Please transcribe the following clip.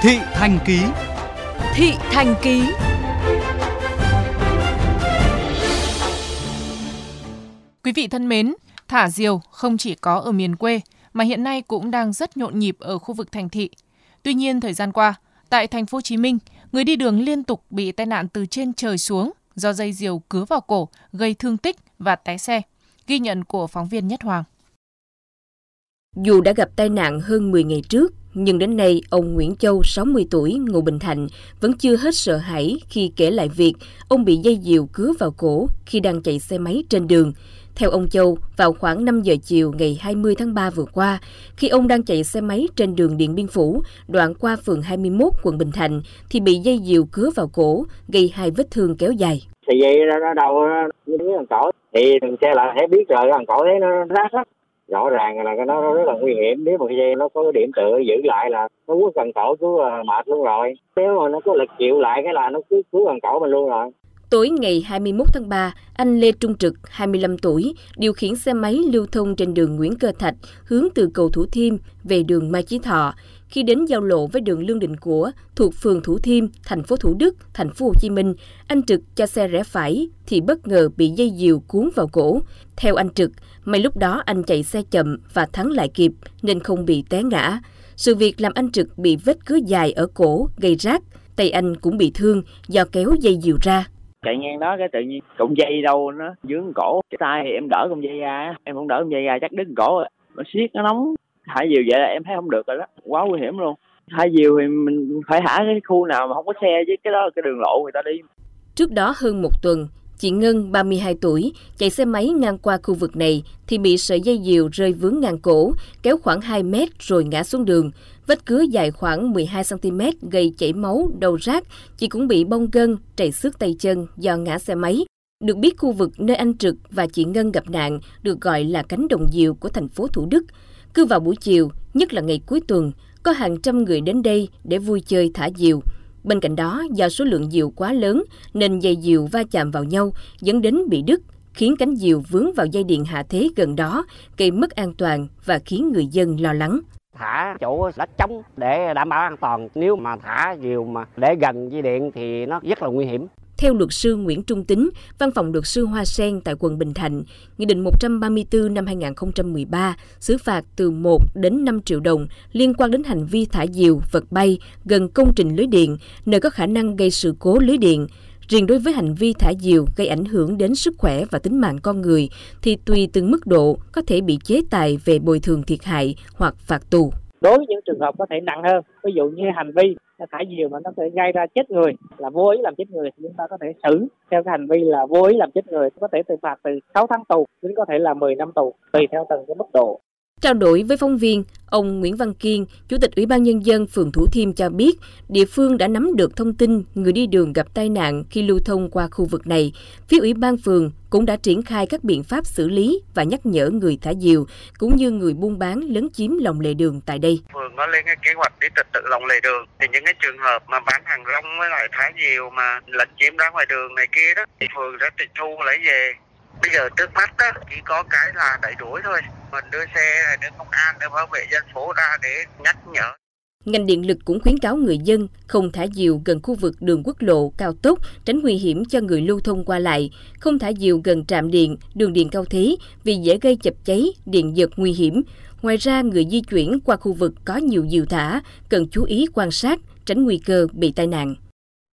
Thị Thành Ký Thị Thành Ký Quý vị thân mến, thả diều không chỉ có ở miền quê mà hiện nay cũng đang rất nhộn nhịp ở khu vực thành thị. Tuy nhiên thời gian qua, tại thành phố Hồ Chí Minh, người đi đường liên tục bị tai nạn từ trên trời xuống do dây diều cứa vào cổ, gây thương tích và té xe. Ghi nhận của phóng viên Nhất Hoàng. Dù đã gặp tai nạn hơn 10 ngày trước, nhưng đến nay ông Nguyễn Châu, 60 tuổi, ngụ Bình Thạnh, vẫn chưa hết sợ hãi khi kể lại việc ông bị dây diều cứa vào cổ khi đang chạy xe máy trên đường. Theo ông Châu, vào khoảng 5 giờ chiều ngày 20 tháng 3 vừa qua, khi ông đang chạy xe máy trên đường Điện Biên Phủ, đoạn qua phường 21 quận Bình Thạnh, thì bị dây diều cứa vào cổ, gây hai vết thương kéo dài. Thì vậy nó đầu như cổ, thì thằng xe lại thấy biết rồi, thằng cổ thấy nó rát lắm rõ ràng là cái nó rất là nguy hiểm. Nếu mà dây nó có cái điểm tựa giữ lại là nó quất cần cổ cứ à, mệt luôn rồi. Nếu mà nó có lực chịu lại cái là nó cứ cứ cần cổ mình luôn rồi. Tối ngày 21 tháng 3, anh Lê Trung Trực, 25 tuổi, điều khiển xe máy lưu thông trên đường Nguyễn Cơ Thạch hướng từ cầu Thủ Thiêm về đường Mai Chí Thọ. Khi đến giao lộ với đường Lương Định Của thuộc phường Thủ Thiêm, thành phố Thủ Đức, thành phố Hồ Chí Minh, anh Trực cho xe rẽ phải thì bất ngờ bị dây diều cuốn vào cổ. Theo anh Trực, may lúc đó anh chạy xe chậm và thắng lại kịp nên không bị té ngã. Sự việc làm anh Trực bị vết cứa dài ở cổ gây rác, tay anh cũng bị thương do kéo dây diều ra chạy ngang đó, cái tự nhiên cọng dây đâu nó dướng cổ. Cái tay thì em đỡ cọng dây ra, em không đỡ cọng dây ra chắc đứt cổ rồi. Nó siết nó nóng, thả diều vậy là em thấy không được rồi đó. Quá nguy hiểm luôn. Thả diều thì mình phải thả cái khu nào mà không có xe chứ, cái đó là cái đường lộ người ta đi. Trước đó hơn một tuần Chị Ngân, 32 tuổi, chạy xe máy ngang qua khu vực này thì bị sợi dây diều rơi vướng ngang cổ, kéo khoảng 2 mét rồi ngã xuống đường. Vết cứa dài khoảng 12 cm gây chảy máu, đầu rác, chị cũng bị bong gân, chảy xước tay chân do ngã xe máy. Được biết khu vực nơi anh Trực và chị Ngân gặp nạn được gọi là cánh đồng diều của thành phố Thủ Đức. Cứ vào buổi chiều, nhất là ngày cuối tuần, có hàng trăm người đến đây để vui chơi thả diều. Bên cạnh đó, do số lượng diều quá lớn nên dây diều va chạm vào nhau dẫn đến bị đứt, khiến cánh diều vướng vào dây điện hạ thế gần đó, gây mất an toàn và khiến người dân lo lắng. Thả chỗ đất trống để đảm bảo an toàn. Nếu mà thả diều mà để gần dây điện thì nó rất là nguy hiểm theo luật sư Nguyễn Trung Tính, văn phòng luật sư Hoa Sen tại quận Bình Thạnh, Nghị định 134 năm 2013 xử phạt từ 1 đến 5 triệu đồng liên quan đến hành vi thả diều, vật bay gần công trình lưới điện, nơi có khả năng gây sự cố lưới điện. Riêng đối với hành vi thả diều gây ảnh hưởng đến sức khỏe và tính mạng con người thì tùy từng mức độ có thể bị chế tài về bồi thường thiệt hại hoặc phạt tù. Đối với những trường hợp có thể nặng hơn, ví dụ như hành vi thả diều mà nó có thể gây ra chết người là vô ý làm chết người thì chúng ta có thể xử theo cái hành vi là vô ý làm chết người có thể từ phạt từ 6 tháng tù đến có thể là 10 năm tù tùy theo từng cái mức độ. Trao đổi với phóng viên, ông Nguyễn Văn Kiên, Chủ tịch Ủy ban Nhân dân phường Thủ Thiêm cho biết, địa phương đã nắm được thông tin người đi đường gặp tai nạn khi lưu thông qua khu vực này. Phía Ủy ban phường cũng đã triển khai các biện pháp xử lý và nhắc nhở người thả diều, cũng như người buôn bán lấn chiếm lòng lề đường tại đây. Phường có lên cái kế hoạch để trật tự lòng lề đường, thì những cái trường hợp mà bán hàng rong với lại thả diều mà lấn chiếm ra ngoài đường này kia đó, thì phường sẽ tịch thu lấy về bây giờ trước mắt á, chỉ có cái là đẩy đuổi thôi mình đưa xe đưa công an đưa bảo vệ dân phố ra để nhắc nhở Ngành điện lực cũng khuyến cáo người dân không thả diều gần khu vực đường quốc lộ, cao tốc, tránh nguy hiểm cho người lưu thông qua lại, không thả diều gần trạm điện, đường điện cao thế vì dễ gây chập cháy, điện giật nguy hiểm. Ngoài ra, người di chuyển qua khu vực có nhiều diều thả cần chú ý quan sát, tránh nguy cơ bị tai nạn.